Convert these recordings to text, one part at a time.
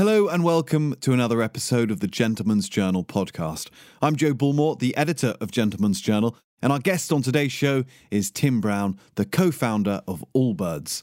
Hello and welcome to another episode of the Gentleman's Journal podcast. I'm Joe Bullmore, the editor of Gentleman's Journal, and our guest on today's show is Tim Brown, the co founder of Allbirds.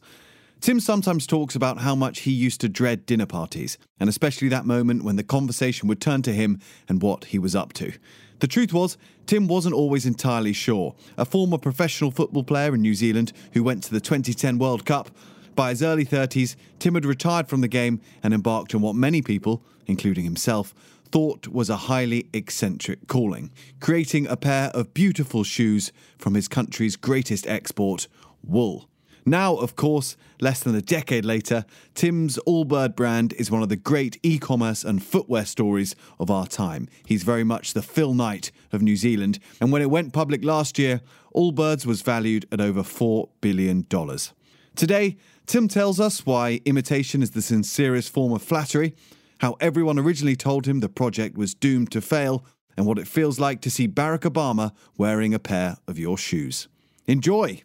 Tim sometimes talks about how much he used to dread dinner parties, and especially that moment when the conversation would turn to him and what he was up to. The truth was, Tim wasn't always entirely sure. A former professional football player in New Zealand who went to the 2010 World Cup, by his early 30s, Tim had retired from the game and embarked on what many people, including himself, thought was a highly eccentric calling creating a pair of beautiful shoes from his country's greatest export, wool. Now, of course, less than a decade later, Tim's Allbird brand is one of the great e commerce and footwear stories of our time. He's very much the Phil Knight of New Zealand, and when it went public last year, Allbirds was valued at over $4 billion. Today, Tim tells us why imitation is the sincerest form of flattery, how everyone originally told him the project was doomed to fail, and what it feels like to see Barack Obama wearing a pair of your shoes. Enjoy!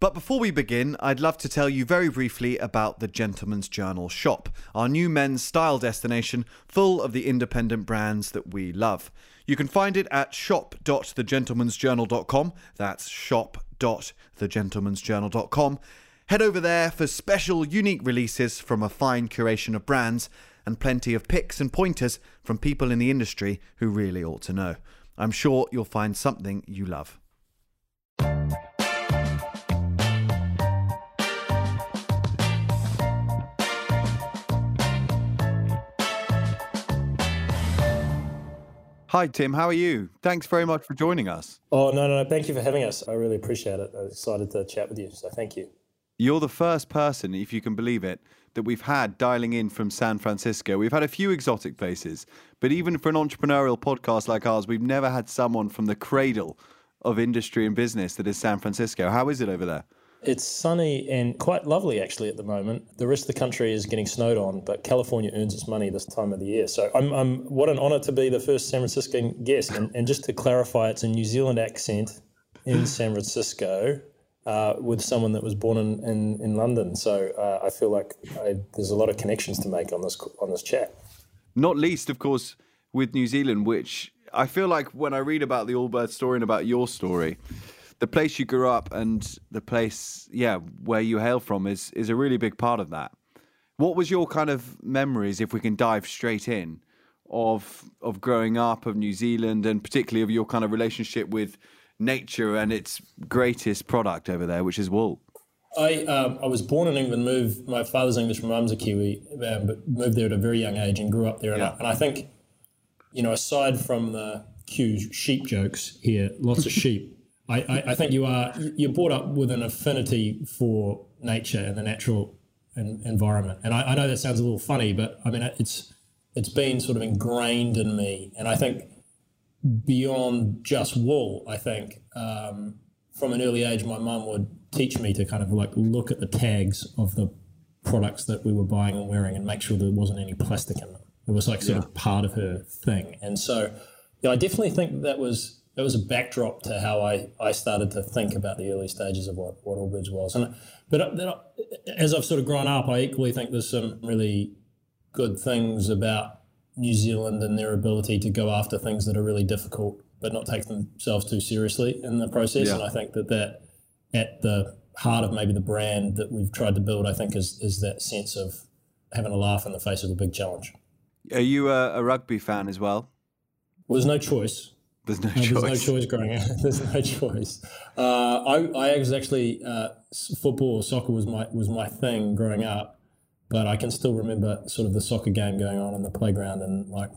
But before we begin, I'd love to tell you very briefly about the Gentleman's Journal shop, our new men's style destination full of the independent brands that we love. You can find it at shop.thegentleman'sjournal.com. That's shop.thegentleman'sjournal.com. Head over there for special, unique releases from a fine curation of brands and plenty of picks and pointers from people in the industry who really ought to know. I'm sure you'll find something you love. Hi, Tim. How are you? Thanks very much for joining us. Oh, no, no, no. Thank you for having us. I really appreciate it. I'm excited to chat with you. So thank you. You're the first person, if you can believe it, that we've had dialing in from San Francisco. We've had a few exotic places, but even for an entrepreneurial podcast like ours, we've never had someone from the cradle of industry and business that is San Francisco. How is it over there? It's sunny and quite lovely actually at the moment. The rest of the country is getting snowed on, but California earns its money this time of the year. So I'm, I'm what an honor to be the first San Franciscan guest. And, and just to clarify, it's a New Zealand accent in San Francisco. Uh, with someone that was born in, in, in London. So uh, I feel like I, there's a lot of connections to make on this on this chat. Not least, of course, with New Zealand, which I feel like when I read about the Allbird story and about your story, the place you grew up and the place, yeah, where you hail from is is a really big part of that. What was your kind of memories, if we can dive straight in, of of growing up of New Zealand and particularly of your kind of relationship with nature and its greatest product over there, which is wool? I um, I was born in England. Moved. My father's English, my mum's a Kiwi, um, but moved there at a very young age and grew up there. And, Yeah. I, and I think, you know, aside from the cue sheep jokes here, lots of sheep. I, I, I think you are you're brought up with an affinity for nature and the natural en- environment. And I, I know that sounds a little funny, but I mean it's it's been sort of ingrained in me. And I think beyond just wool, I think um, from an early age, my mum would teach me to kind of like look at the tags of the products that we were buying and wearing and make sure there wasn't any plastic in them. It was like sort of part of her thing. And so, yeah, I definitely think that was that was a backdrop to how I, I started to think about the early stages of what what Allbirds was. And but then I- as I've sort of grown up, I equally think there's some really good things about New Zealand and their ability to go after things that are really difficult, but not take themselves too seriously in the process. Yeah. And I think that that at the heart of maybe the brand that we've tried to build, I think is is that sense of having a laugh in the face of a big challenge. Are you a, a rugby fan as well? Well, there's no choice. There's no There's choice. no choice growing up. There's no choice. Uh, I, I was actually uh, football or soccer was my was my thing growing up, but I can still remember sort of the soccer game going on in the playground, and like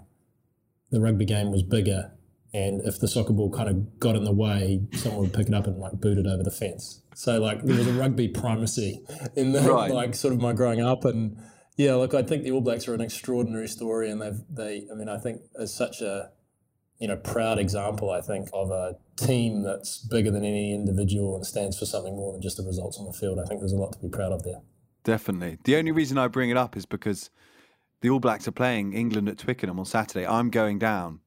the rugby game was bigger, and if the soccer ball kind of got in the way, someone would pick it up and like boot it over the fence. So like there was a rugby primacy in the Right. like sort of my growing up, and yeah, look, I think the All Blacks are an extraordinary story, and they've they, I mean, I think is such a you know, proud example, I think, of a team that's bigger than any individual and stands for something more than just the results on the field. I think there's a lot to be proud of there. Definitely. The only reason I bring it up is because the All Blacks are playing England at Twickenham on Saturday. I'm going down,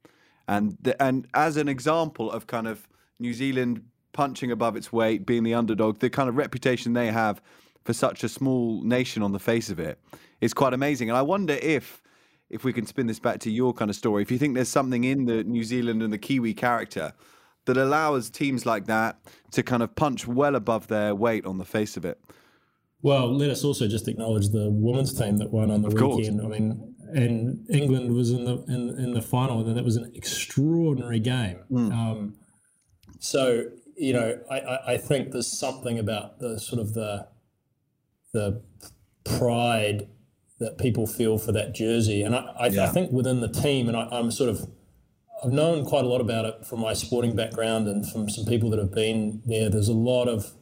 and the, and as an example of kind of New Zealand punching above its weight, being the underdog, the kind of reputation they have for such a small nation on the face of it is quite amazing. And I wonder if if we can spin this back to your kind of story, if you think there's something in the New Zealand and the Kiwi character that allows teams like that to kind of punch well above their weight on the face of it. Well, let us also just acknowledge the women's team that won on the Of weekend. course. I mean, and England was in the in, in the final, and that was an extraordinary game. Hmm. Um, so you know, I, I, I think there's something about the sort of the the pride that people feel for that jersey, and I, I, Yeah. I think within the team, and I, I'm sort of I've known quite a lot about it from my sporting background and from some people that have been there. There's a lot of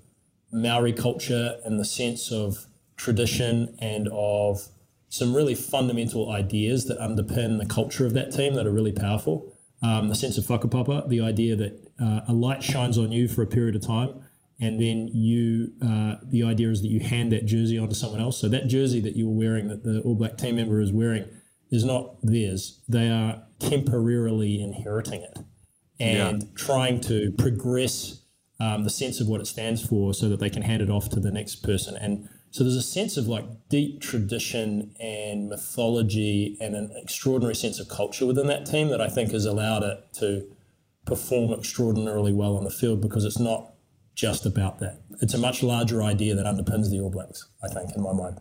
Maori culture and the sense of tradition and of some really fundamental ideas that underpin the culture of that team that are really powerful. Um, the sense of whakapapa, the idea that uh, a light shines on you for a period of time, and then you, uh, the idea is that you hand that jersey on to someone else. So that jersey that you were wearing, that the All Black team member is wearing, is not theirs. They are temporarily inheriting it and trying to progress um, the sense of what it stands for so that they can hand it off to the next person. And so there's a sense of like deep tradition and mythology and an extraordinary sense of culture within that team that I think has allowed it to perform extraordinarily well on the field because it's not just about that. It's a much larger idea that underpins the All Blacks, I think, in my mind.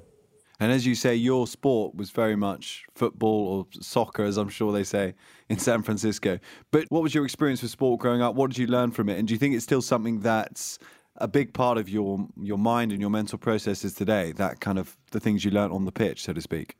And as you say, your sport was very much football or soccer, as I'm sure they say in San Francisco. But what was your experience with sport growing up? What did you learn from it? And do you think it's still something that's a big part of your your mind and your mental processes today? That kind of the things you learned on the pitch, so to speak.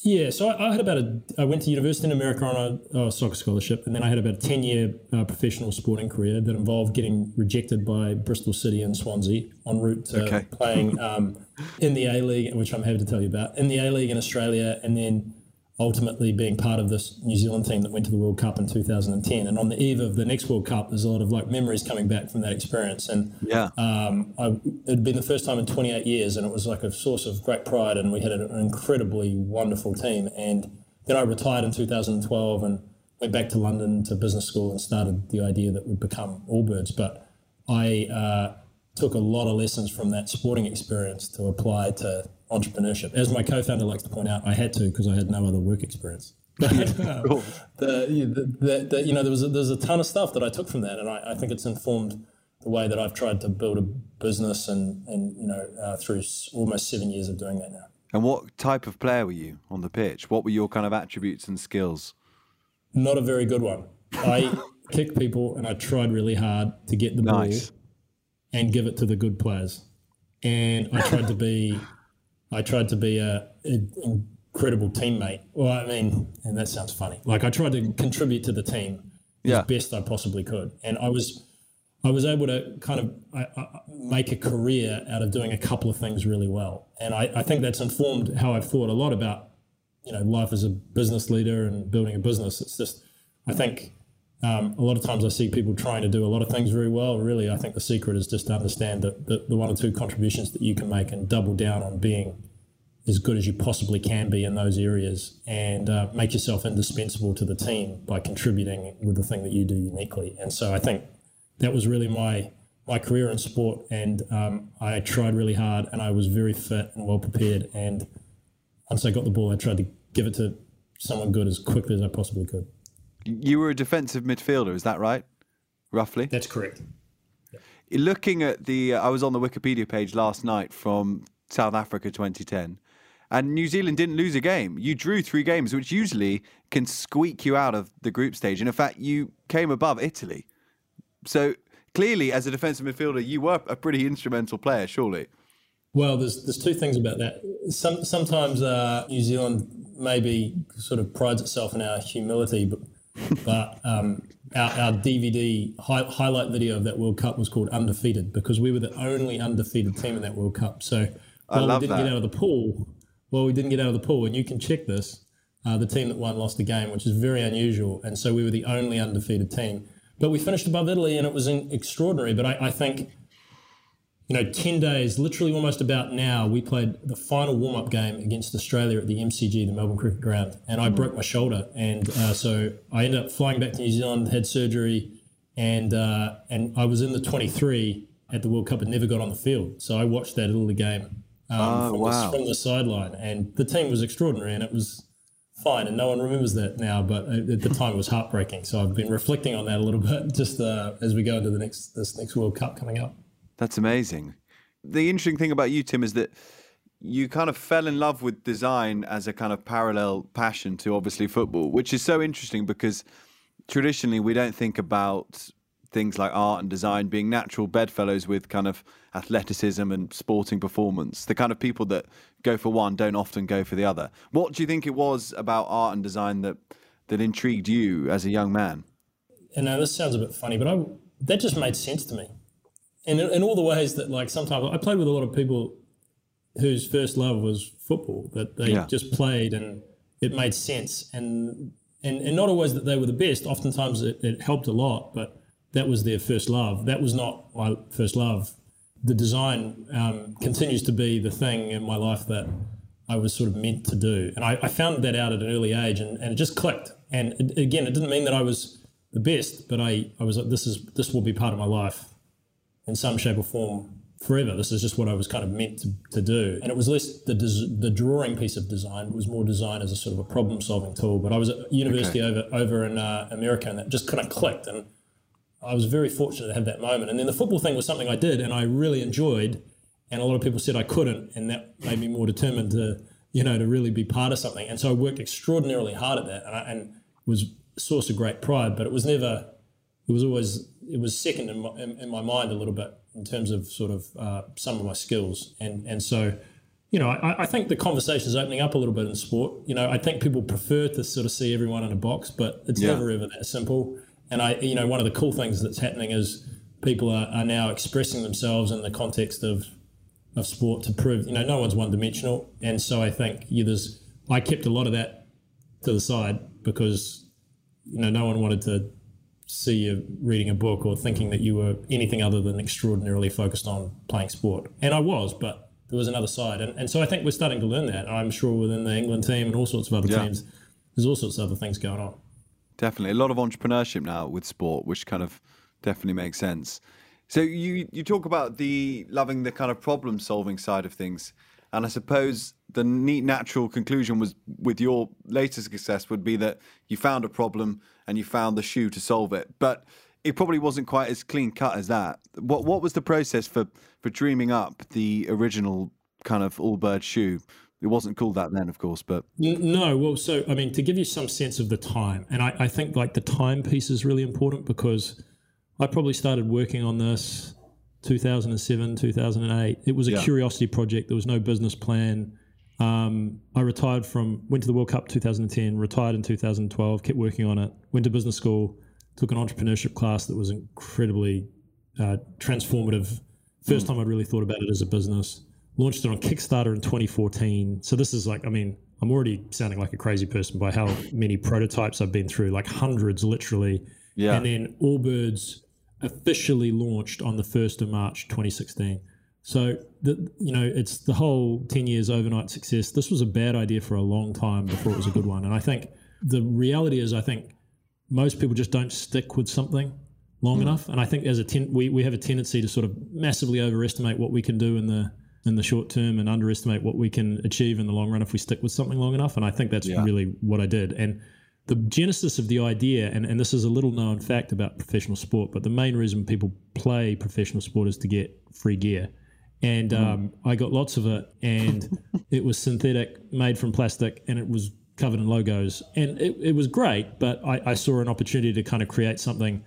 Yeah, so I, I had about a. I went to university in America on a, a soccer scholarship, and then I had about a ten-year uh, professional sporting career that involved getting rejected by Bristol City and Swansea en route to Okay. playing um, in the A League, which I'm happy to tell you about, in the A League in Australia, and then ultimately being part of this New Zealand team that went to the World Cup in 2010. And on the eve of the next World Cup, there's a lot of like memories coming back from that experience, and Yeah. um, I, it had been the first time in 28 years, and it was like a source of great pride. And we had an incredibly wonderful team. And then I retired in 2012 and went back to London to business school and started the idea that would become Allbirds. But I uh, took a lot of lessons from that sporting experience to apply to entrepreneurship. As my co-founder likes to point out, I had to because I had no other work experience. The, the, the, the, you know, there was a, there's a ton of stuff that I took from that, and I, I think it's informed the way that I've tried to build a business, and and you know, uh, through almost seven years of doing that now. And what type of player were you on the pitch? What were your kind of attributes and skills? Not a very good one. I kick people, and I tried really hard to get the Nice. ball and give it to the good players, and I tried to be, I tried to be a, a incredible teammate. Well, I mean, and that sounds funny. Like I tried to contribute to the team Yeah. as best I possibly could, and I was, I was able to kind of I, I, make a career out of doing a couple of things really well, and I, I think that's informed how I've thought a lot about, you know, life as a business leader and building a business. It's just, I think. Um, a lot of times I see people trying to do a lot of things very well. Really, I think the secret is just to understand that the, the one or two contributions that you can make and double down on being as good as you possibly can be in those areas and uh, make yourself indispensable to the team by contributing with the thing that you do uniquely. And so I think that was really my my career in sport, and um, I tried really hard, and I was very fit and well prepared. And once I got the ball, I tried to give it to someone good as quickly as I possibly could. You were a defensive midfielder, is that right? Roughly. That's correct. Looking at the, uh, I was on the Wikipedia page last night from South Africa 2010, and New Zealand didn't lose a game. You drew three games, which usually can squeak you out of the group stage. And in fact, you came above Italy. So clearly, as a defensive midfielder, you were a pretty instrumental player, surely. Well, there's there's two things about that. Some sometimes uh, New Zealand maybe sort of prides itself in our humility, but but um, our, our DVD hi- highlight video of that World Cup was called Undefeated because we were the only undefeated team in that World Cup. So while we didn't that. get out of the pool, well, we didn't get out of the pool, and you can check this. Uh, the team that won lost the game, which is very unusual, and so we were the only undefeated team. But we finished above Italy, and it was in, extraordinary. But I, I think you know, 10 days, literally almost about now, we played the final warm up game against Australia at the MCG, the Melbourne Cricket Ground, and I broke my shoulder. And uh, so I ended up flying back to New Zealand, had surgery, and, uh, and I was in the 23 at the World Cup and never got on the field. So I watched that Italy game um, Oh, from, wow. the, from the sideline, and the team was extraordinary, and it was fine. And no one remembers that now, but at at the time it was heartbreaking. So I've been reflecting on that a little bit just uh, as we go into the next this next World Cup coming up. That's amazing. The interesting thing about you, Tim, is that you kind of fell in love with design as a kind of parallel passion to obviously football, which is so interesting because traditionally we don't think about things like art and design being natural bedfellows with kind of athleticism and sporting performance. The kind of people that go for one don't often go for the other. What do you think it was about art and design that that intrigued you as a young man? and now this sounds a bit funny, but I that just made sense to me, and in, in all the ways that like sometimes I played with a lot of people whose first love was football, that they Yeah. just played and it made sense, and and and not always that they were the best. Oftentimes it, it helped a lot, but that was their first love. That was not my first love. The design um, continues to be the thing in my life that I was sort of meant to do. And I, I found that out at an early age and, and it just clicked. And it, again, it didn't mean that I was the best, but I, I was like, this is this will be part of my life in some shape or form forever. This is just what I was kind of meant to, to do. And it was less the des- the drawing piece of design. It was more design as a sort of a problem solving tool. But I was at university over over in uh, America, and that just kind of clicked. And I was very fortunate to have that moment. And then the football thing was something I did, and I really enjoyed. And a lot of people said I couldn't, and that made me more determined to, you know, to really be part of something. And so I worked extraordinarily hard at that, and, I, and was a source of great pride. But it was never, it was always, it was second in my, in, in my mind a little bit in terms of sort of uh, some of my skills. And and so, you know, I, I think the conversation is opening up a little bit in sport. You know, I think people prefer to sort of see everyone in a box, but it's Yeah. never ever that simple. And I, you know, one of the cool things that's happening is people are, are now expressing themselves in the context of of sport to prove, you know, no one's one dimensional. And so I think yeah, there's, I kept a lot of that to the side because, you know, no one wanted to see you reading a book or thinking that you were anything other than extraordinarily focused on playing sport. And I was, but there was another side. And, and so I think we're starting to learn that. I'm sure within the England team and all sorts of other Yeah. teams, there's all sorts of other things going on. Definitely. A lot of entrepreneurship now with sport, which kind of definitely makes sense. So you you talk about the loving the kind of problem solving side of things. And I suppose the neat natural conclusion was with your latest success would be that you found a problem and you found the shoe to solve it. But it probably wasn't quite as clean cut as that. What what was the process for for dreaming up the original kind of all bird shoe? It wasn't called that then, of course, but No, well, so I mean, to give you some sense of the time, and I, I think like the time piece is really important because I probably started working on this 2007, 2008. It was a Yeah. curiosity project. There was no business plan. Um, I retired from, went to the World Cup 2010, retired in 2012, kept working on it, went to business school, took an entrepreneurship class that was incredibly uh, transformative. First time I'd really thought about it as a business. Launched it on Kickstarter in 2014. So this is like, I mean, I'm already sounding like a crazy person by how many prototypes I've been through, like hundreds literally. Yeah. And then Allbirds officially launched on the 1st of March 2016. So, the, you know, it's the whole 10 years overnight success. This was a bad idea for a long time before it was a good one. And I think the reality is, I think most people just don't stick with something long hmm. enough. And I think as a ten, we, we have a tendency to sort of massively overestimate what we can do in the in the short term and underestimate what we can achieve in the long run if we stick with something long enough. And I think that's Yeah. really what I did. And the genesis of the idea, and, and this is a little known fact about professional sport, but the main reason people play professional sport is to get free gear. And um, I got lots of it, and it was synthetic, made from plastic, and it was covered in logos. And it, it was great, but I, I saw an opportunity to kind of create something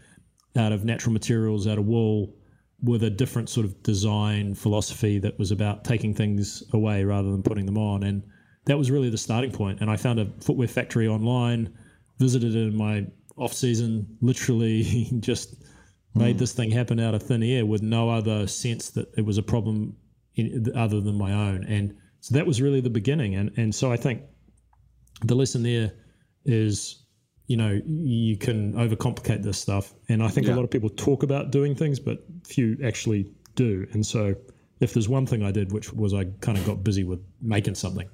out of natural materials, out of wool, with a different sort of design philosophy that was about taking things away rather than putting them on. And that was really the starting point. And I found a footwear factory online, visited it in my off season, literally just made hmm. this thing happen out of thin air with no other sense that it was a problem in, other than my own. And so that was really the beginning. And and so I think the lesson there is you know you can overcomplicate this stuff and i think Yeah. a lot of people talk about doing things but few actually do and so if there's one thing i did which was i kind of got busy with making something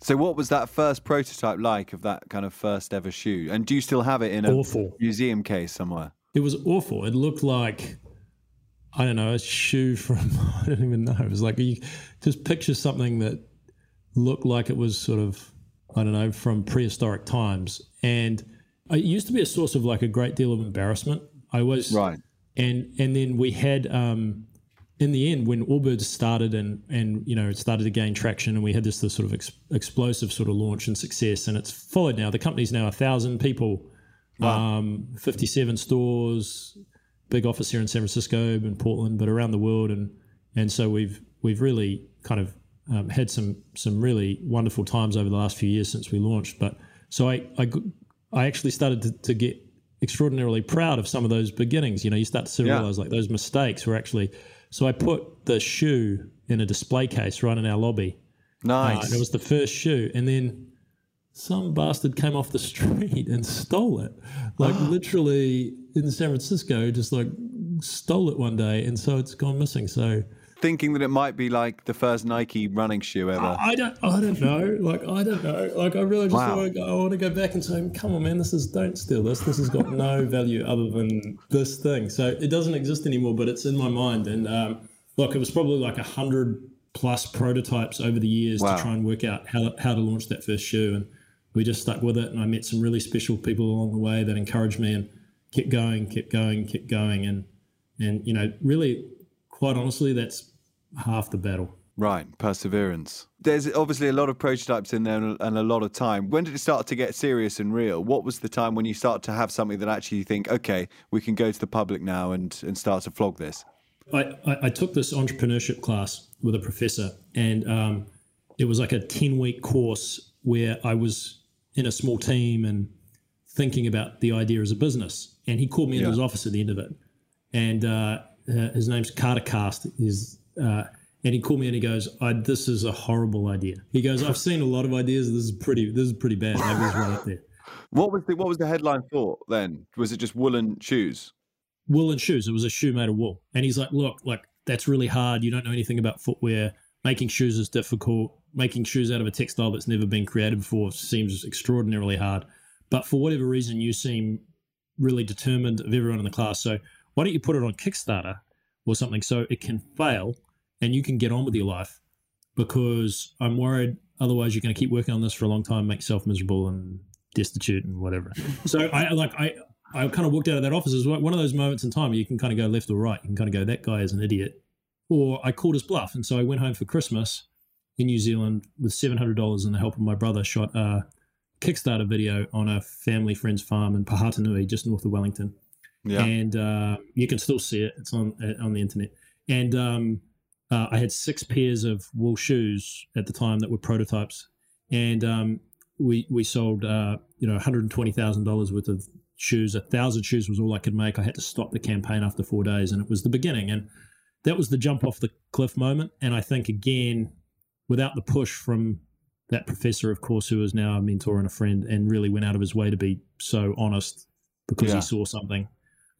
So, what was that first prototype like of that kind of first ever shoe? And do you still have it in a awful museum case somewhere? It was awful it looked like I don't know, a shoe from, I don't even know. It was like, you just picture something that looked like it was sort of, I don't know, from prehistoric times. And it used to be a source of like a great deal of embarrassment. I was, right. And, and then we had, um, in the end, when Allbirds started and and you know it started to gain traction, and we had this, this sort of ex- explosive sort of launch and success, and it's followed now. The company's now a thousand people, wow. um, fifty-seven stores, big office here in San Francisco and Portland, but around the world, and and so we've we've really kind of um, had some some really wonderful times over the last few years since we launched. But so I I, I actually started to, to get extraordinarily proud of some of those beginnings. You know, you start to yeah. realize like those mistakes were actually so I put the shoe in a display case right in our lobby. Nice. Uh, it was the first shoe. And then some bastard came off the street and stole it. Like literally in San Francisco, just like stole it one day. And so it's gone missing. So thinking that it might be like the first Nike running shoe ever. I, I don't, I don't know. Like, I don't know. Like, I really just wow. want to go. I want to go back and say, "Come on, man, this is don't steal this. This has got no value other than this thing." So it doesn't exist anymore, but it's in my mind. And um, look, it was probably like a hundred plus prototypes over the years wow. to try and work out how how to launch that first shoe, and we just stuck with it. And I met some really special people along the way that encouraged me and kept going, kept going, kept going, and and you know, really quite honestly, that's half the battle. Right, perseverance. There's obviously a lot of prototypes in there and a lot of time. When did it start to get serious and real? What was the time when you start to have something that actually you think, okay, we can go to the public now and, and start to flog this? I, I, I took this entrepreneurship class with a professor, and um, it was like a 10 week course where I was in a small team and thinking about the idea as a business. And he called me into his office at the end of it. And uh, uh, his name's Carter Cast. Is uh, and he called me and he goes, "This is a horrible idea." He goes, "I've seen a lot of ideas. This is pretty. This is pretty bad. Maybe it's right up there." What was the What was the headline for then? Was it just woolen shoes? Woolen shoes. It was a shoe made of wool. And he's like, "Look, like that's really hard. You don't know anything about footwear. Making shoes is difficult. Making shoes out of a textile that's never been created before seems extraordinarily hard. But for whatever reason, you seem really determined of everyone in the class. So why don't you put it on Kickstarter or something so it can fail and you can get on with your life because I'm worried otherwise you're going to keep working on this for a long time, make yourself miserable and destitute and whatever. so I like I I kind of walked out of that office as one of those moments in time where you can kind of go left or right. You can kind of go that guy is an idiot, or I called his bluff, and so I went home for Christmas in New Zealand with seven hundred dollars and the help of my brother. Shot a Kickstarter video on a family friend's farm in Pauatahanui, just north of Wellington yeah. And uh, you can still see it. It's on uh, on the internet. And um, uh, I had six pairs of wool shoes at the time that were prototypes, and um, we we sold uh, you know one hundred and twenty thousand dollars worth of shoes. A thousand shoes was all I could make. I had to stop the campaign after four days, and it was the beginning. And that was the jump off the cliff moment. And I think again, without the push from that professor, of course, who is now a mentor and a friend, and really went out of his way to be so honest because yeah. he saw something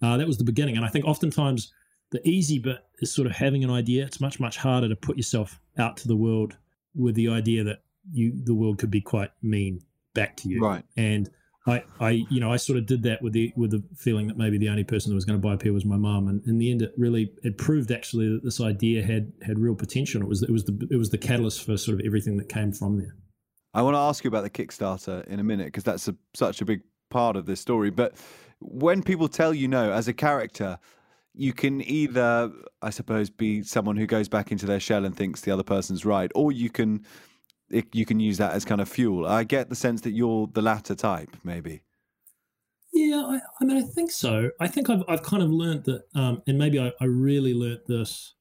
uh, that was the beginning. And I think oftentimes the easy bit is sort of having an idea. It's much, much harder to put yourself out to the world with the idea that you the world could be quite mean back to you. Right. And I, I, you know, I sort of did that with the with the feeling that maybe the only person that was going to buy a pair was my mum, and in the end, it really it proved actually that this idea had had real potential. It was it was the it was the catalyst for sort of everything that came from there. I want to ask you about the Kickstarter in a minute because that's a, such a big part of this story. But when people tell you no as a character, you can either, I suppose, be someone who goes back into their shell and thinks the other person's right, or you can it, you can use that as kind of fuel. I get the sense that you're the latter type, maybe. Yeah, I, I mean, I think so. I think I've I've kind of learned that, um, and maybe I, I really learnt this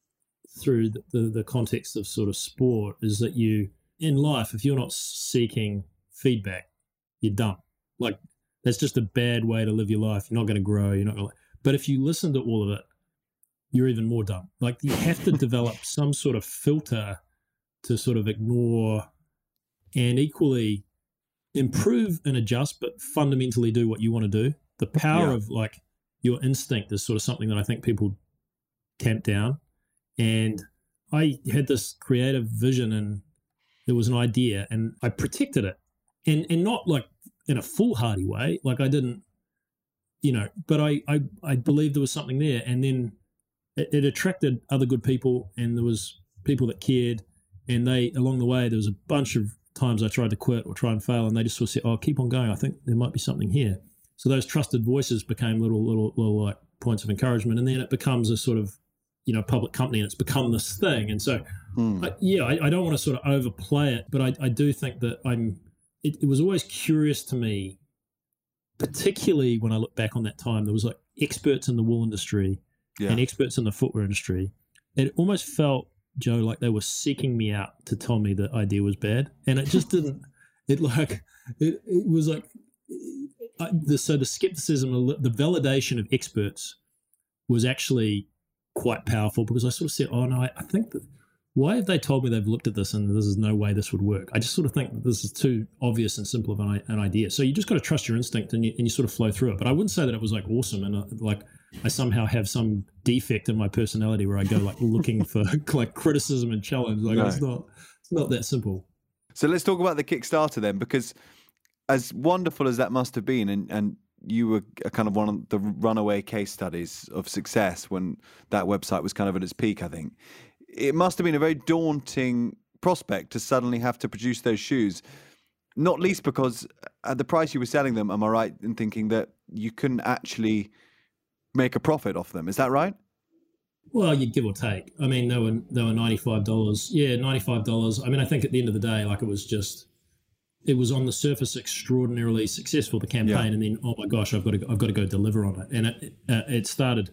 through the, the, the context of sort of sport, is that you in life, if you're not seeking feedback, you're done. Like that's just a bad way to live your life. You're not going to grow. You're not going to. But if you listen to all of it, you're even more dumb. Like you have to develop some sort of filter to sort of ignore and equally improve and adjust, but fundamentally do what you want to do. The power yeah. of like your instinct is sort of something that I think people tamp down. And I had this creative vision and there was an idea and I protected it. And and not like in a foolhardy way. Like I didn't, you know, but I, I, I believed there was something there. And then it, it attracted other good people, and there was people that cared, and they along the way there was a bunch of times I tried to quit or try and fail, and they just sort of said, "Oh, keep on going. I think there might be something here." So those trusted voices became little, little, little like points of encouragement, and then it becomes a sort of you know public company, and it's become this thing. And so, Hmm. I, yeah, I, I don't want to sort of overplay it, but I, I do think that I'm. It, it was always curious to me, particularly when I look back on that time. There was like experts in the wool industry Yeah. and experts in the footwear industry. It almost felt Joe like they were seeking me out to tell me the idea was bad, and it just didn't. It like it, it was like I, the, so the skepticism, the validation of experts was actually quite powerful because I sort of said, "Oh no, I, I think that why have they told me they've looked at this and there's no way this would work? I just sort of think that this is too obvious and simple of an, an idea. So you just got to trust your instinct and you, and you sort of flow through it. But I wouldn't say that it was like awesome and uh, like I somehow have some defect in my personality where I go like looking for like criticism and challenge. Like No. it's not it's not that simple. So let's talk about the Kickstarter then, because as wonderful as that must have been, and, and you were kind of one of the runaway case studies of success when that website was kind of at its peak, I think. It must have been a very daunting prospect to suddenly have to produce those shoes, not least because at the price you were selling them, am I right in thinking that you couldn't actually make a profit off them? Is that right? Well, you give or take. I mean, they were they were ninety five dollars. Yeah, ninety five dollars. I mean, I think at the end of the day, like it was just, it was on the surface extraordinarily successful the campaign, Yeah. and then oh my gosh, I've got to I've got to go deliver on it, and it uh, it started.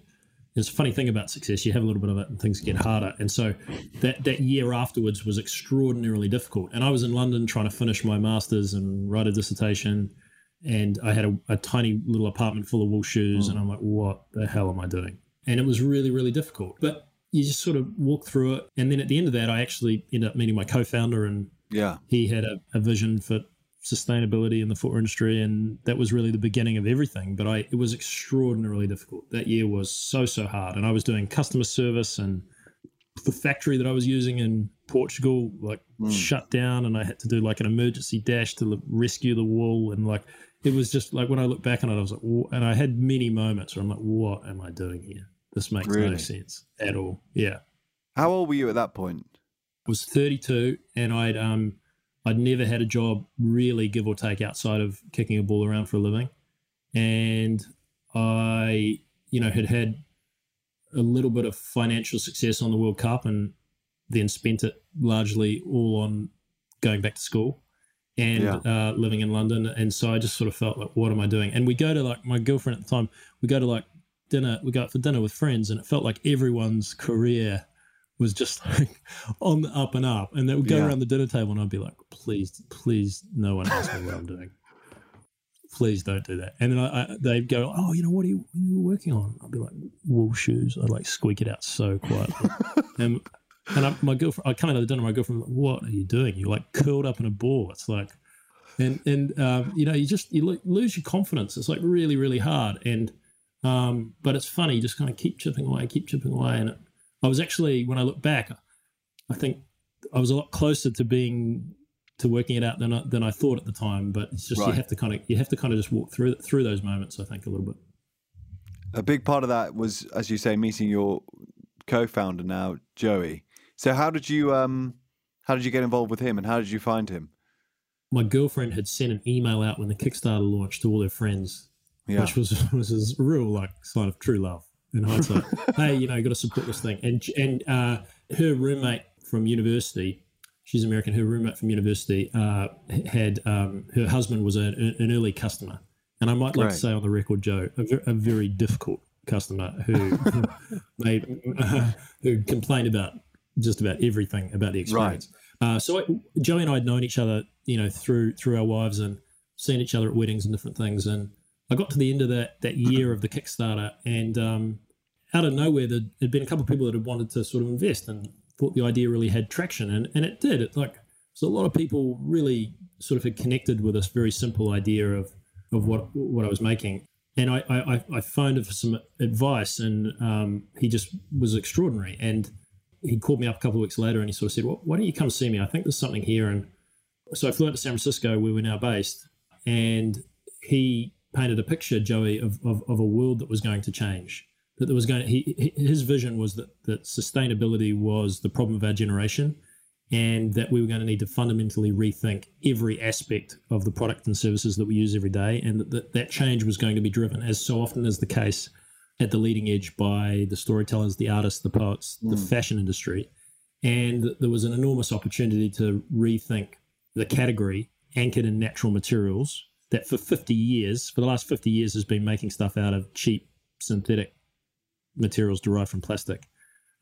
It's a funny thing about success. You have a little bit of it, and things get harder. And so that that year afterwards was extraordinarily difficult. And I was in London trying to finish my masters and write a dissertation, and I had a, a tiny little apartment full of wool shoes, and hmm. I'm like, what the hell am I doing? and it was really really difficult but you just sort of walk through it and then at the end of that i actually ended up meeting my co-founder and Yeah. he had a, a vision for sustainability in the footwear industry and that was really the beginning of everything but i it was extraordinarily difficult that year was so so hard and i was doing customer service and the factory that i was using in portugal like hmm. shut down and i had to do like an emergency dash to rescue the wool and like it was just like when i look back on it i was like and i had many moments where i'm like what am i doing here? This makes no sense at all. Yeah. How old were you at that point? I was 32 and I'd um I'd never had a job really give or take outside of kicking a ball around for a living. And I you know had had a little bit of financial success on the World Cup and then spent it largely all on going back to school and Yeah. uh, living in London and so I just sort of felt like what am I doing and we go to like my girlfriend at the time we go to like dinner we go out for dinner with friends and it felt like everyone's career was just like on the up and up. And they would go Yeah. around the dinner table and I'd be like, please, please, no one ask me what I'm doing. Please don't do that. And then I, I, they'd go, oh, you know, what are you, what are you working on? I'd be like, wool shoes. I'd like squeak it out so quietly. and and I, my girlfriend, I come out of the dinner, my girlfriend, like, what are you doing? You're like curled up in a ball. It's like, and and um, you know, you just you lo- lose your confidence. It's like really, really hard. And um, but it's funny. You just kind of keep chipping away, keep chipping away. And it, I was actually, when I look back, I think I was a lot closer to being to working it out than I, than I thought at the time. But it's just you have to kind of you have to kind of just walk through through those moments. I think a little bit. A big part of that was, as you say, meeting your co-founder now, Joey. So how did you um how did you get involved with him and how did you find him? My girlfriend had sent an email out when the Kickstarter launched to all her friends Yeah. which was was a real like sign of true love in hindsight. hey, you know, you got to support this thing. And and uh, her roommate from university, she's American. Her roommate from university uh, had um, her husband was a, an early customer, and I might like to say on the record, Joe, a, ver- a very difficult customer who made who complained about just about everything about the experience. Uh, so I, Joey and I had known each other, you know, through through our wives and seen each other at weddings and different things. And I got to the end of that that year of the Kickstarter, and um, out of nowhere, there had been a couple of people that had wanted to sort of invest and thought the idea really had traction, and and it did. It like so a lot of people really sort of had connected with this very simple idea of of what what I was making. And I, I, I- I phoned him for some advice, and um, he just was extraordinary. And he called me up a couple of weeks later, and he sort of said, well, "Why don't you come see me? I think there's something here." And so I flew out to San Francisco, where we're now based, and he painted a picture, Joey, of, of, of a world that was going to change. that there was going. He, his vision was that that sustainability was the problem of our generation, and that we were going to need to fundamentally rethink every aspect of the product and services that we use every day, and that that, that change was going to be driven, as so often is the case, at the leading edge by the storytellers, the artists, the poets, mm. the fashion industry, and there was an enormous opportunity to rethink the category anchored in natural materials that for 50 years, for the last 50 years, has been making stuff out of cheap synthetic materials derived from plastic.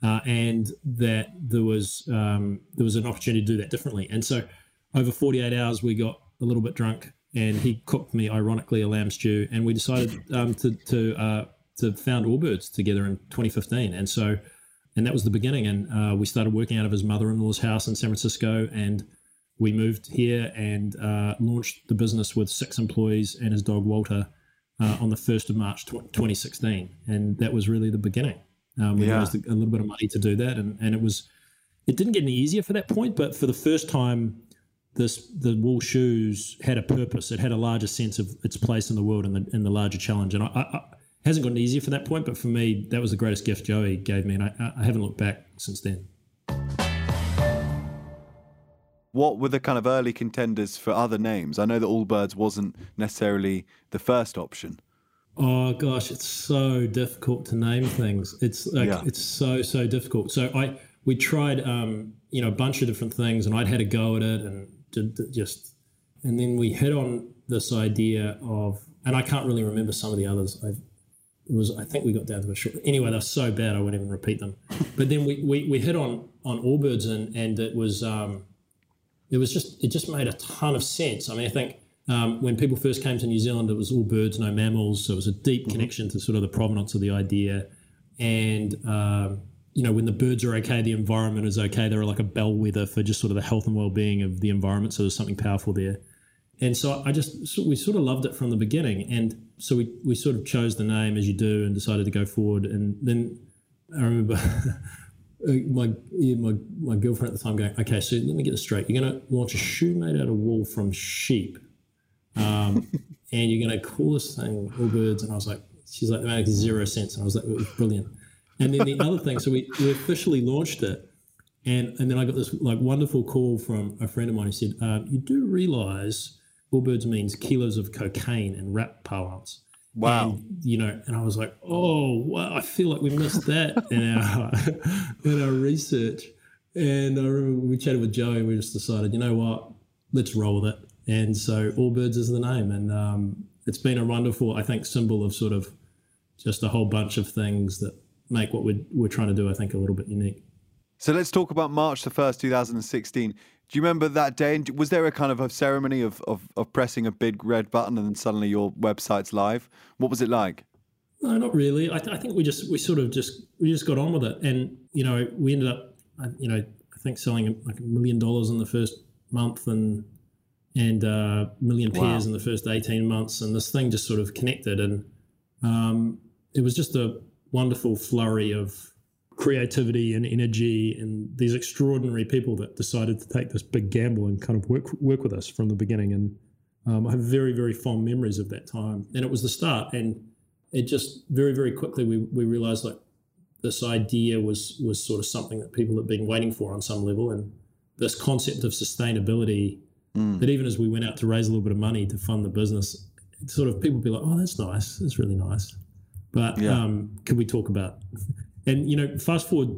Uh, and that there was um, there was an opportunity to do that differently. And so, over 48 hours, we got a little bit drunk, and he cooked me, ironically, a lamb stew, and we decided um, to to uh, to found Allbirds together in 2015. And so, and that was the beginning. And uh, we started working out of his mother-in-law's house in San Francisco, and we moved here and uh, launched the business with six employees and his dog Walter uh, on the 1st of March 2016. And that was really the beginning. Um, we yeah. raised a little bit of money to do that. And, and it was, it didn't get any easier for that point, but for the first time, this the wool shoes had a purpose. It had a larger sense of its place in the world and the, and the larger challenge. And I, I, hasn't gotten easier for that point, but for me, that was the greatest gift Joey gave me. And I, I haven't looked back since then. what were the kind of early contenders for other names? I know that Allbirds wasn't necessarily the first option. Oh gosh, it's so difficult to name things. It's like yeah. it's so so difficult. So I we tried um, you know a bunch of different things, and I'd had a go at it, and just and then we hit on this idea of, and I can't really remember some of the others. I've, it was I think we got down to a short. Anyway, they're so bad I won't even repeat them. But then we, we, we hit on on Allbirds and and it was um, it was just it just made a ton of sense. I mean, I think um, when people first came to New Zealand, it was all birds, no mammals. So it was a deep mm-hmm. connection to sort of the provenance of the idea. And um, you know, when the birds are okay, the environment is okay. They're like a bellwether for just sort of the health and well-being of the environment. So there's something powerful there. And so I just so we sort of loved it from the beginning. And so we we sort of chose the name as you do and decided to go forward. And then I remember Uh, my my my girlfriend at the time going, okay, so let me get this straight. You're going to launch a shoe made out of wool from sheep, um, and you're going to call this thing Allbirds. And I was like, she's like, that makes zero sense. And I was like, it was brilliant. And then the other thing, so we, we officially launched it, and and then I got this like wonderful call from a friend of mine who said, uh, you do realize Allbirds means kilos of cocaine in rap parlance. Wow. And, you know, and I was like, oh, wow, I feel like we missed that in our in our research. And I remember we chatted with Joey and we just decided, you know what, let's roll with it. And so Allbirds is the name. And um, it's been a wonderful, I think, symbol of sort of just a whole bunch of things that make what we're, we're trying to do, I think, a little bit unique. So let's talk about March the 1st, 2016. Do you remember that day? And was there a kind of a ceremony of, of, of pressing a big red button and then suddenly your website's live? What was it like? No, not really. I, th- I think we just we sort of just we just got on with it, and you know we ended up, you know, I think selling like a million dollars in the first month, and and a uh, million pairs wow. in the first eighteen months, and this thing just sort of connected, and um, it was just a wonderful flurry of creativity and energy and these extraordinary people that decided to take this big gamble and kind of work work with us from the beginning. And um, I have very very fond memories of that time. And it was the start. And it just very very quickly we we realized like this idea was was sort of something that people had been waiting for on some level. And this concept of sustainability. Mm. That even as we went out to raise a little bit of money to fund the business, sort of people be like, "Oh, that's nice. That's really nice." But yeah. um, could we talk about and you know, fast forward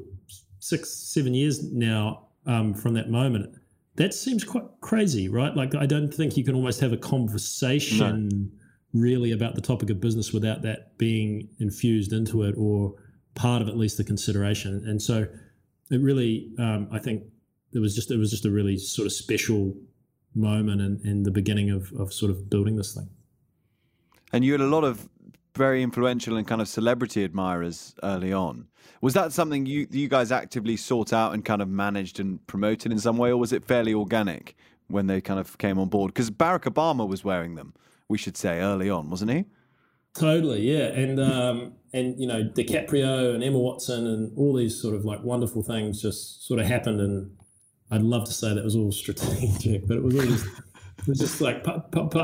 six, seven years now um, from that moment, that seems quite crazy, right? Like I don't think you can almost have a conversation no. really about the topic of business without that being infused into it or part of at least the consideration. And so, it really, um, I think, it was just it was just a really sort of special moment and, and the beginning of, of sort of building this thing. And you had a lot of very influential and kind of celebrity admirers early on. Was that something you you guys actively sought out and kind of managed and promoted in some way, or was it fairly organic when they kind of came on board? Because Barack Obama was wearing them, we should say, early on, wasn't he? Totally, yeah, and um, and you know DiCaprio and Emma Watson and all these sort of like wonderful things just sort of happened, and I'd love to say that was all strategic, but it was all just it was just like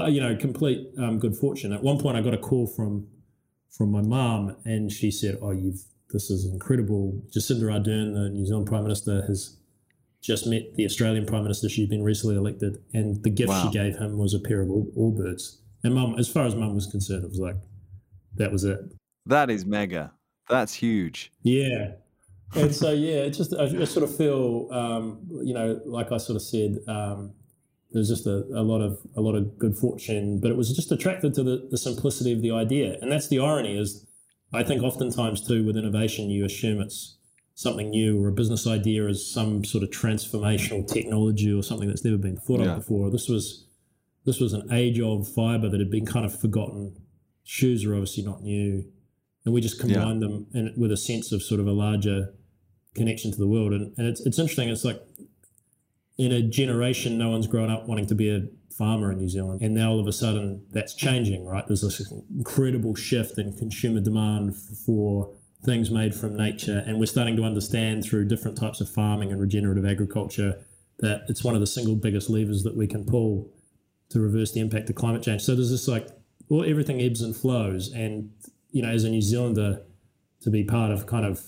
you know complete um, good fortune. At one point, I got a call from from my mum, and she said, "Oh, you've this is incredible." Jacinda Ardern, the New Zealand Prime Minister, has just met the Australian Prime Minister. She's been recently elected, and the gift wow. she gave him was a pair of all, birds. And mum, as far as mum was concerned, it was like that was it. That is mega. That's huge. Yeah. And so yeah, it just I, I sort of feel um, you know, like I sort of said, um, there's just a, a, lot of a lot of good fortune, but it was just attracted to the, the simplicity of the idea. And that's the irony is I think oftentimes too with innovation you assume it's something new or a business idea is some sort of transformational technology or something that's never been thought yeah. of before. This was this was an age old fiber that had been kind of forgotten. Shoes are obviously not new, and we just combined yeah. them in, with a sense of sort of a larger connection to the world. And, and it's it's interesting. It's like in a generation, no one's grown up wanting to be a farmer in New Zealand, and now all of a sudden that's changing. Right? There's this incredible shift in consumer demand for things made from nature. And we're starting to understand through different types of farming and regenerative agriculture that it's one of the single biggest levers that we can pull to reverse the impact of climate change. So there's this like, well, everything ebbs and flows. And, you know, as a New Zealander, to be part of kind of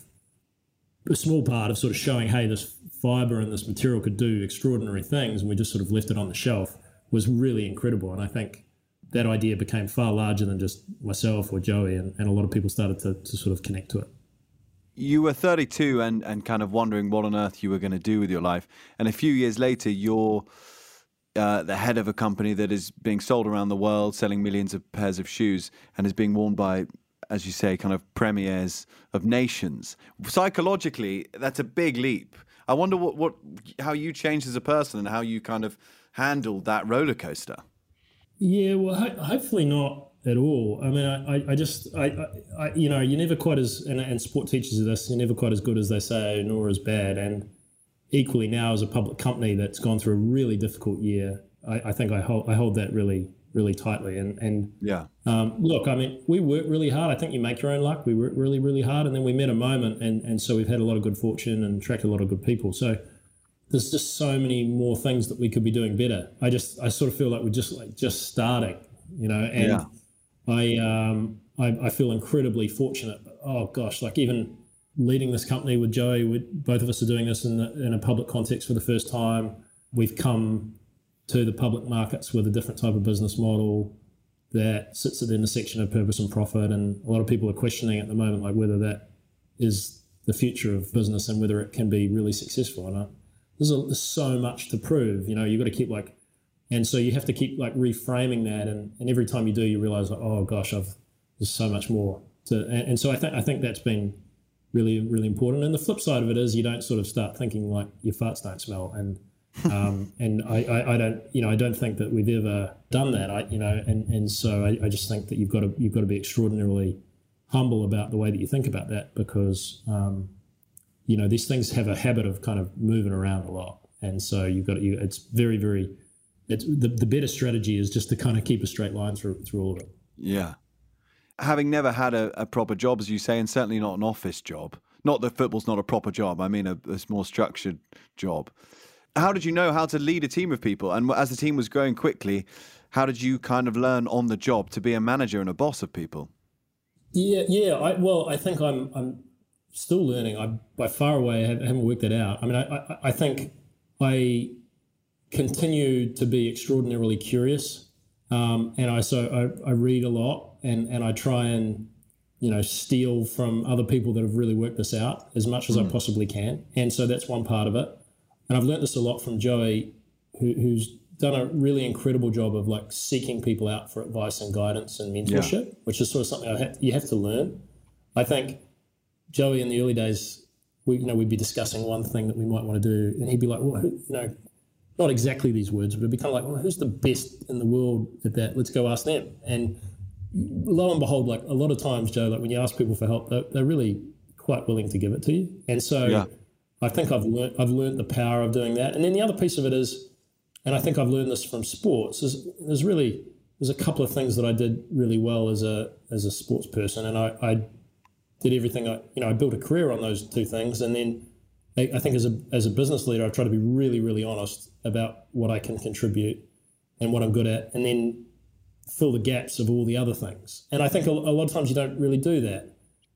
a small part of sort of showing, hey, this fiber and this material could do extraordinary things, and we just sort of left it on the shelf was really incredible. And I think that idea became far larger than just myself or Joey, and, and a lot of people started to, to sort of connect to it. You were 32 and, and kind of wondering what on earth you were going to do with your life. And a few years later, you're uh, the head of a company that is being sold around the world, selling millions of pairs of shoes, and is being worn by, as you say, kind of premiers of nations. Psychologically, that's a big leap. I wonder what, what how you changed as a person and how you kind of handled that roller coaster. Yeah, well, ho- hopefully not at all. I mean, I, I just, I, I, you know, you're never quite as, and, and sport teaches this, you're never quite as good as they say, nor as bad. And equally now as a public company that's gone through a really difficult year, I, I think I hold, I hold that really, really tightly. And, and yeah, um, look, I mean, we work really hard. I think you make your own luck. We work really, really hard. And then we met a moment. And, and so we've had a lot of good fortune and attracted a lot of good people. So, there's just so many more things that we could be doing better. I just I sort of feel like we're just like just starting, you know, and yeah. I um I, I feel incredibly fortunate. Oh gosh, like even leading this company with Joey, we, both of us are doing this in, the, in a public context for the first time. We've come to the public markets with a different type of business model that sits at the intersection of purpose and profit. And a lot of people are questioning at the moment, like whether that is the future of business and whether it can be really successful. And I, there's, a, there's so much to prove. You know, you've got to keep like, and so you have to keep like reframing that. And, and every time you do, you realize like, oh gosh, I've there's so much more to. And, and so I think I think that's been really really important. And the flip side of it is you don't sort of start thinking like your farts don't smell. And um, and I, I, I, don't you know I don't think that we've ever done that. I you know and and so I, I just think that you've got to you've got to be extraordinarily humble about the way that you think about that because um, you know these things have a habit of kind of moving around a lot, and so you've got you. It's very very. It's the the better strategy is just to kind of keep a straight line through through all of it. Yeah, having never had a, a proper job, as you say, and certainly not an office job. Not that football's not a proper job. I mean a, a more structured job. How did you know how to lead a team of people? And as the team was growing quickly, how did you kind of learn on the job to be a manager and a boss of people? Yeah, yeah. I, well, I think I'm I'm still learning. I by far away haven't worked that out. I mean, I, I, I think I continue to be extraordinarily curious, um, and I so I, I read a lot, and and I try and you know steal from other people that have really worked this out as much as mm. I possibly can, and so that's one part of it. And I've learnt this a lot from Joey, who, who's done a really incredible job of like seeking people out for advice and guidance and mentorship, yeah. which is sort of something have, you have to learn. I think Joey in the early days, we you know we'd be discussing one thing that we might want to do, and he'd be like, well, who, you know, not exactly these words, but it'd be kind of like, well, who's the best in the world at that? Let's go ask them. And lo and behold, like a lot of times, Joe, like when you ask people for help, they're, they're really quite willing to give it to you. And so yeah. I think I've learned I've learned the power of doing that. And then the other piece of it is, and I think I've learned this from sports, is there's really there's a couple of things that I did really well as a as a sports person, and I, I did everything. I, you know, I built a career on those two things, and then I, I think as a as a business leader, I try to be really, really honest about what I can contribute and what I'm good at, and then fill the gaps of all the other things. And I think a, a lot of times you don't really do that.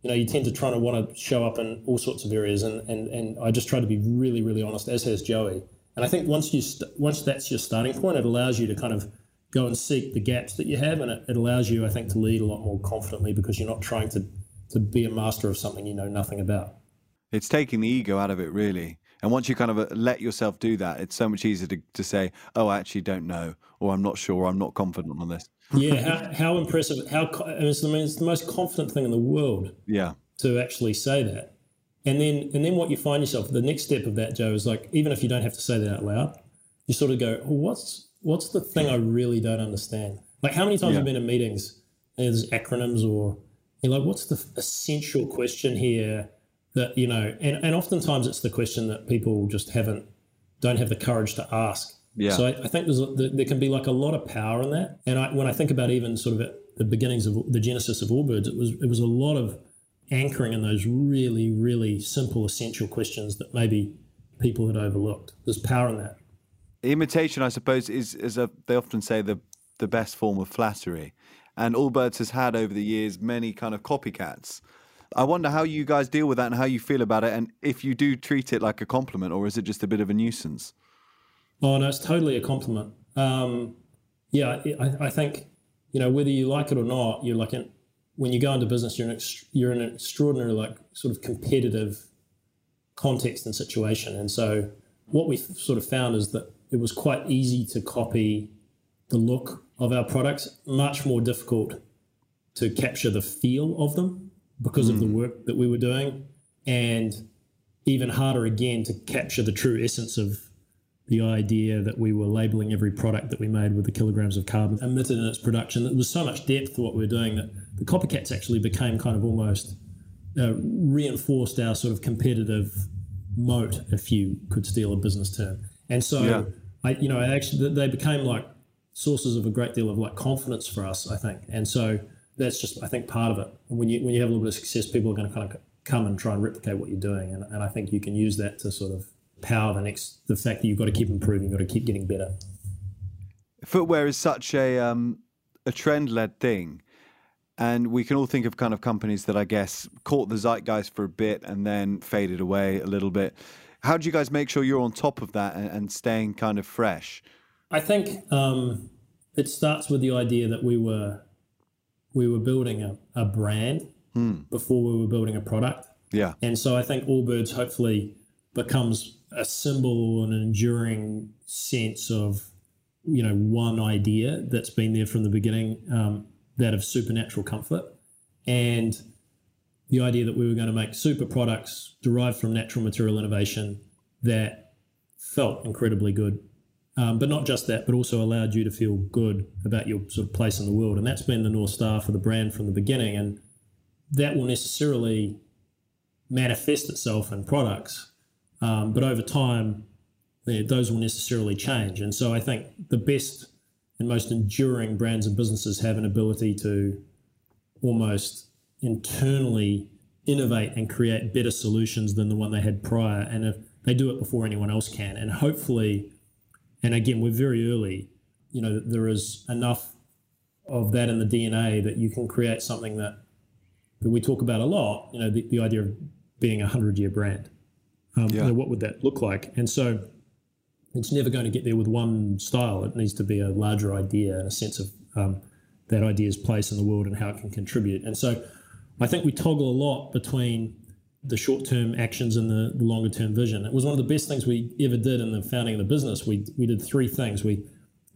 You know, you tend to try to want to show up in all sorts of areas, and, and, and I just try to be really, really honest, as has Joey. And I think once you st- once that's your starting point, it allows you to kind of go and seek the gaps that you have, and it, it allows you, I think, to lead a lot more confidently because you're not trying to to be a master of something you know nothing about. It's taking the ego out of it, really. And once you kind of uh, let yourself do that, it's so much easier to, to say, oh, I actually don't know, or I'm not sure, or I'm not confident on this. Yeah, how, how impressive, how, it's, I mean, it's the most confident thing in the world. Yeah. To actually say that. And then, and then what you find yourself, the next step of that, Joe, is like, even if you don't have to say that out loud, you sort of go, well, what's, what's the thing I really don't understand? Like, how many times yeah. have you been in meetings and there's acronyms or you're like, what's the essential question here that you know and, and oftentimes it's the question that people just haven't don't have the courage to ask yeah. so I, I think there's a, there can be like a lot of power in that. And I, when I think about even sort of at the beginnings of the genesis of Allbirds it was it was a lot of anchoring in those really really simple essential questions that maybe people had overlooked. There's power in that. Imitation I suppose is is a they often say the the best form of flattery. And Allbirds has had over the years many kind of copycats. I wonder how you guys deal with that and how you feel about it, and if you do treat it like a compliment or is it just a bit of a nuisance? Oh no, it's totally a compliment. Um, yeah, I, I, think you know whether you like it or not, you're like in, when you go into business, you're in, you're in an extraordinary like sort of competitive context and situation, and so what we sort of found is that it was quite easy to copy the look of our products, much more difficult to capture the feel of them because mm. of the hmm. work that we were doing, and even harder again to capture the true essence of the idea that we were labeling every product that we made with the kilograms of carbon emitted in its production. There was so much depth to what we were doing that the copycats actually became kind of almost uh, reinforced our sort of competitive moat, if you could steal a business term. And so, yeah. I, you know, I actually they became like sources of a great deal of like confidence for us, I think. And so that's just I think part of it. When you when you have a little bit of success, people are going to kind of come and try and replicate what you're doing, and, and I think you can use that to sort of power the next the fact that you've got to keep improving, you've got to keep getting better. Footwear is such a um, a trend led thing. And we can all think of kind of companies that I guess caught the zeitgeist for a bit and then faded away a little bit. How do you guys make sure you're on top of that and, and staying kind of fresh? I think um, it starts with the idea that we were we were building a, a brand hmm. before we were building a product. Yeah. And so I think Allbirds hopefully becomes a symbol an enduring sense of, you know, one idea that's been there from the beginning, um, that of supernatural comfort. And the idea that we were going to make super products derived from natural material innovation that felt incredibly good um, but not just that, but also allowed you to feel good about your sort of place in the world. And that's been the North Star for the brand from the beginning. And that will necessarily manifest itself in products. Um, but over time, those will necessarily change. And so I think the best and most enduring brands and businesses have an ability to almost internally innovate and create better solutions than the one they had prior. And if they do it before anyone else can. And hopefully, and again, we're very early. You know, there is enough of that in the DNA that you can create something that that we talk about a lot. You know, the, the idea of being a hundred year brand. Um, yeah. You know, what would that look like? And so it's never going to get there with one style. It needs to be a larger idea and a sense of um, that idea's place in the world and how it can contribute. And so I think we toggle a lot between the short term actions and the, the longer term vision. It was one of the best things we ever did in the founding of the business. We, we did three things. We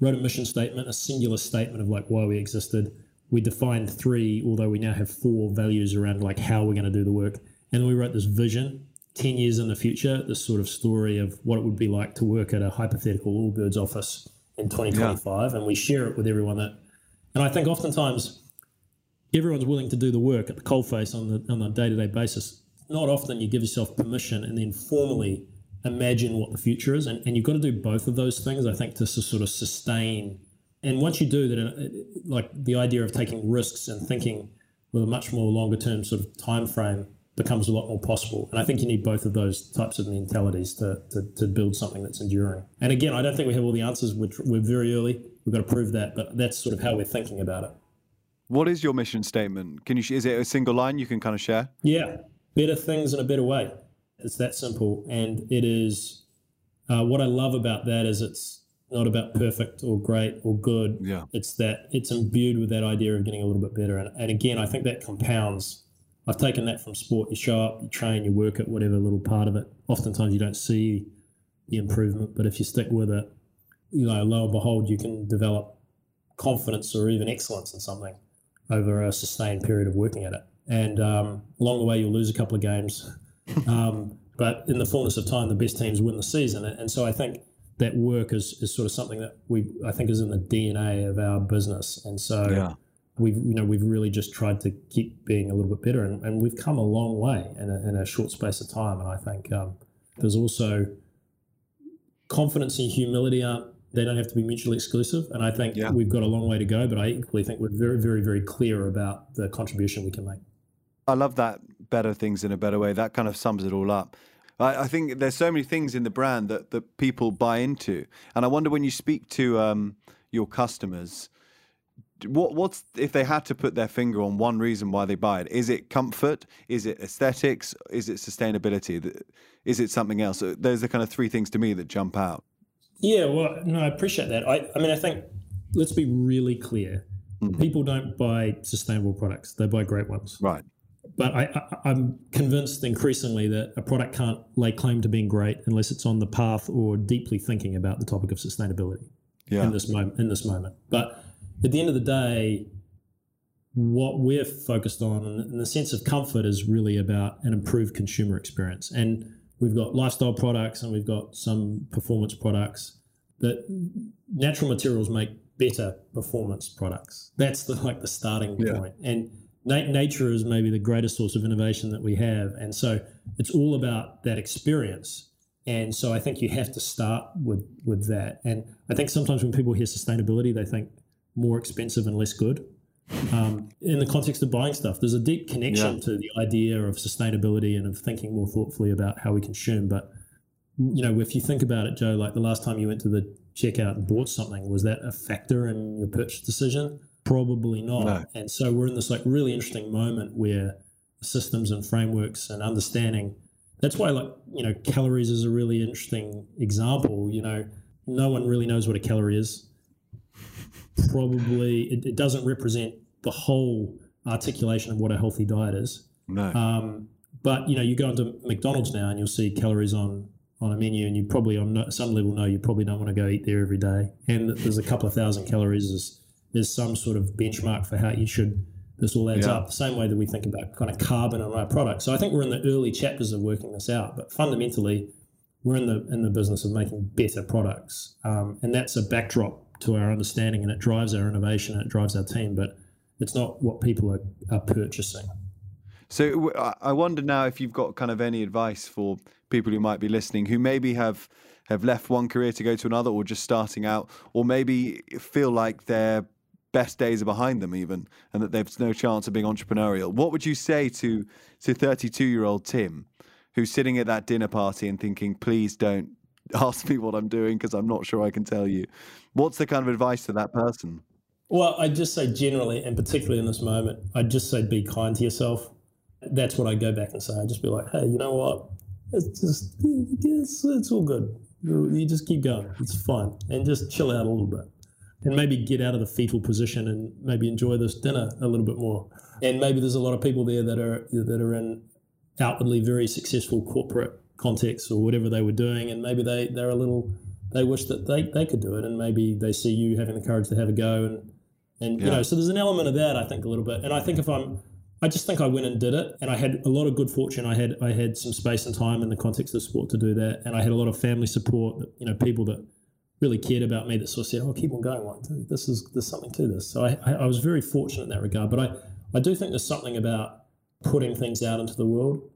wrote a mission statement, a singular statement of like why we existed. We defined three, although we now have four values around like how we're going to do the work. And then we wrote this vision 10 years in the future, this sort of story of what it would be like to work at a hypothetical Allbirds office in 2025. Yeah. And we share it with everyone that, and I think oftentimes everyone's willing to do the work at the coalface on the on a day to day basis not often you give yourself permission and then formally imagine what the future is. And, and you've got to do both of those things, I think, to sort of sustain. And once you do that, uh, like the idea of taking risks and thinking with a much more longer term sort of time frame becomes a lot more possible. And I think you need both of those types of mentalities to, to, to build something that's enduring. And again, I don't think we have all the answers. We're, we're very early. we've got to prove that. But that's sort of how we're thinking about it. What is your mission statement? Can you is it a single line you can kind of share? Yeah, better things in a better way. It's that simple, and it is. Uh, what I love about that is it's not about perfect or great or good. Yeah, it's that it's imbued with that idea of getting a little bit better, and, and again, I think that compounds. I've taken that from sport. You show up, you train, you work at whatever little part of it. Oftentimes, you don't see the improvement, but if you stick with it, you know, lo and behold, you can develop confidence or even excellence in something over a sustained period of working at it. And um, along the way, you'll lose a couple of games. Um, but in the fullness of time, the best teams win the season. And so I think that work is, is sort of something that we I think is in the DNA of our business. And so yeah. We've you know we've really just tried to keep being a little bit better, and, and we've come a long way in a, in a short space of time. And I think um, there's also confidence and humility aren't they don't have to be mutually exclusive. And I think yeah. we've got a long way to go, but I equally think we're very, very, very clear about the contribution we can make. I love that better things in a better way. That kind of sums it all up. I, I think there's so many things in the brand that, that people buy into. And I wonder when you speak to um, your customers, what what's if they had to put their finger on one reason why they buy it? Is it comfort? Is it aesthetics? Is it sustainability? Is it something else? There's the kind of three things to me that jump out. Yeah, well, no, I appreciate that. I, I mean, I think let's be really clear. Mm-hmm. People don't buy sustainable products; they buy great ones. Right. But I, I, am convinced increasingly that a product can't lay claim to being great unless it's on the path or deeply thinking about the topic of sustainability. Yeah. In this moment, in this moment, but at the end of the day, what we're focused on, and the sense of comfort, is really about an improved consumer experience. And we've got lifestyle products and we've got some performance products that natural materials make better performance products. That's the like the starting yeah. point. and na- nature is maybe the greatest source of innovation that we have. And so it's all about that experience. And so i think you have to start with with that. And i think sometimes when people hear sustainability they think more expensive and less good um, in the context of buying stuff. There's a deep connection yeah. to the idea of sustainability and of thinking more thoughtfully about how we consume. But you know, if you think about it, Joe, like the last time you went to the checkout and bought something, was that a factor in your purchase decision? Probably not. No. And so we're in this like really interesting moment where systems and frameworks and understanding. That's why, like you know, calories is a really interesting example. You know, no one really knows what a calorie is probably it, it, doesn't represent the whole articulation of what a healthy diet is. No. Um, but you know, you go into McDonald's now and you'll see calories on on a menu, and you probably on some level know you probably don't want to go eat there every day. And there's a couple of thousand calories is there's some sort of benchmark for how you should. This all adds yeah. up the same way that we think about kind of carbon on our products. So I think we're in the early chapters of working this out, but fundamentally, we're in the in the business of making better products, um, and that's a backdrop to our understanding and it drives our innovation and it drives our team, but it's not what people are, are purchasing. So I wonder now if you've got kind of any advice for people who might be listening who maybe have have left one career to go to another or just starting out or maybe feel like their best days are behind them even and that there's no chance of being entrepreneurial. What would you say to to 32 year old Tim who's sitting at that dinner party and thinking please don't ask me what I'm doing because I'm not sure I can tell you. What's the kind of advice to that person? Well, I'd just say generally, and particularly in this moment, I'd just say be kind to yourself. That's what I go back and say. I'd just be like, hey, you know what? It's just, it's, it's all good. You just keep going. It's fine. And just chill out a little bit. And maybe get out of the fetal position and maybe enjoy this dinner a little bit more. And maybe there's a lot of people there that are that are in outwardly very successful corporate contexts or whatever they were doing, and maybe they they're a little they wish that they, they could do it, and maybe they see you having the courage to have a go, and and yeah. you know, so there's an element of that I think a little bit, and I think if I'm I just think I went and did it, and I had a lot of good fortune. I had I had some space and time in the context of sport to do that, and I had a lot of family support. You know, people that really cared about me that sort of said, "Oh, keep on going. Like, this is there's something to this." So I, I, I was very fortunate in that regard. But I I do think there's something about putting things out into the world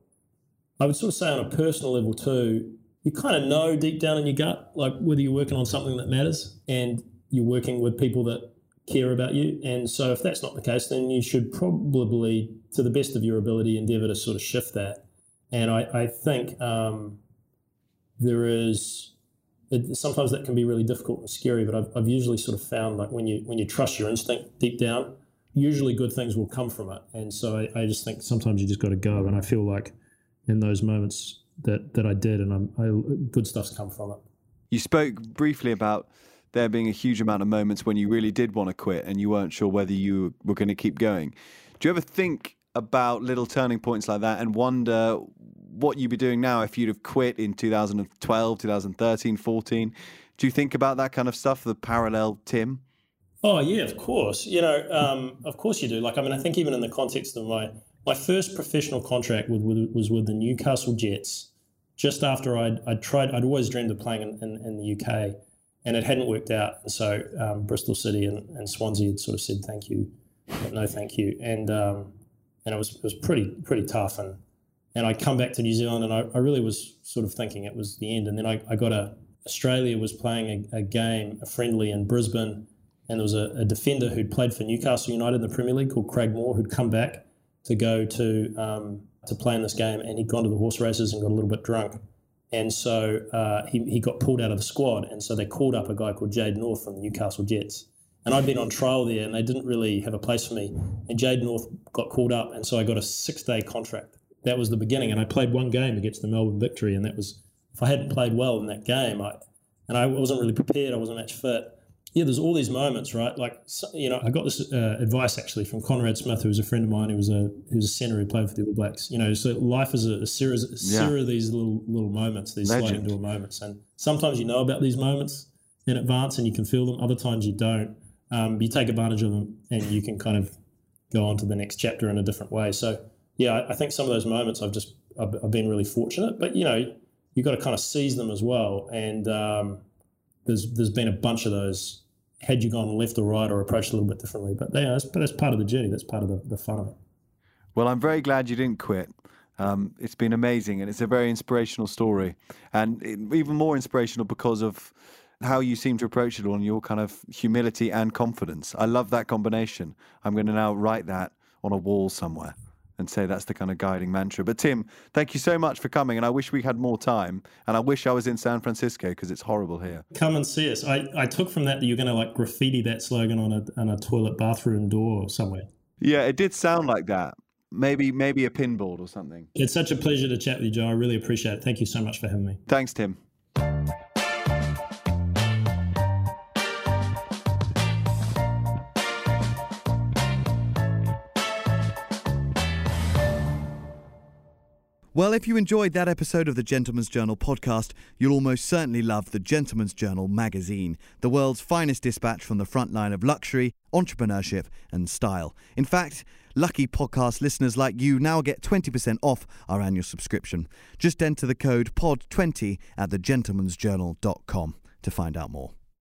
I would sort of say on a personal level too, you kind of know deep down in your gut, like whether you're working on something that matters and you're working with people that care about you. And so if that's not the case, then you should probably, to the best of your ability, endeavor to sort of shift that. And I, I think um, there is, it, sometimes that can be really difficult and scary. But I've, I've usually sort of found like when you when you trust your instinct deep down, usually good things will come from it. And so I, I just think sometimes you just got to go. And I feel like in those moments that that I did, and I'm, I, good stuff's come from it. You spoke briefly about there being a huge amount of moments when you really did want to quit and you weren't sure whether you were going to keep going. Do you ever think about little turning points like that and wonder what you'd be doing now if you'd have quit in 2012, 2013, 14? Do you think about that kind of stuff, the parallel Tim? Oh yeah, of course. You know, um, of course you do. Like, I mean, I think even in the context of my my first professional contract with, with, was with the Newcastle Jets. Just after I'd, I'd tried, I'd always dreamed of playing in, in, in the UK, and it hadn't worked out. And so um, Bristol City and, and, Swansea had sort of said thank you, but no thank you, and um, and it was it was pretty pretty tough. And and I come back to New Zealand, and I, I really was sort of thinking it was the end. And then I, I got a Australia was playing a, a game, a friendly in Brisbane, and there was a, a defender who'd played for Newcastle United in the Premier League called Craig Moore, who'd come back to go to um, to play in this game, and he'd gone to the horse races and got a little bit drunk, and so uh, he he got pulled out of the squad, and so they called up a guy called Jade North from the Newcastle Jets, and I'd been on trial there, and they didn't really have a place for me, and Jade North got called up, and so I got a six day contract. That was the beginning, and I played one game against the Melbourne Victory, and that was if I hadn't played well in that game, I and I wasn't really prepared, I wasn't match fit yeah, there's all these moments, right? Like, you know, I got this uh, advice actually from Conrad Smith, who was a friend of mine, who was a who was a centre who played for the All Blacks. You know, so life is a, a series, a series of these little little moments, these Legend. sliding door moments, and sometimes you know about these moments in advance and you can feel them. Other times you don't. Um, you take advantage of them and you can kind of go on to the next chapter in a different way. So, yeah, I, I think some of those moments I've just I've, I've, been really fortunate, but you know, you've got to kind of seize them as well. And um, there's there's been a bunch of those had you gone left or right or approached a little bit differently. But yeah, that's, that's part of the journey. That's part of the, the fun of it. Well, I'm very glad you didn't quit. Um, it's been amazing and it's a very inspirational story. And even more inspirational because of how you seem to approach it all and your kind of humility and confidence. I love that combination. I'm going to now write that on a wall somewhere and say that's the kind of guiding mantra. But Tim, thank you so much for coming, and I wish we had more time. And I wish I was in San Francisco because it's horrible here. Come and see us. I, I took from that that you're going to like graffiti that slogan on a on a toilet bathroom door somewhere. Yeah, it did sound like that. Maybe maybe a pinboard or something. It's such a pleasure to chat with you, Joe. I really appreciate it. Thank you so much for having me. Thanks, Tim. Well, if you enjoyed that episode of the Gentleman's Journal podcast, you'll almost certainly love the Gentleman's Journal magazine, the world's finest dispatch from the front line of luxury, entrepreneurship, and style. In fact, lucky podcast listeners like you now get 20% off our annual subscription. Just enter the code POD20 at thegentleman'sjournal.com to find out more.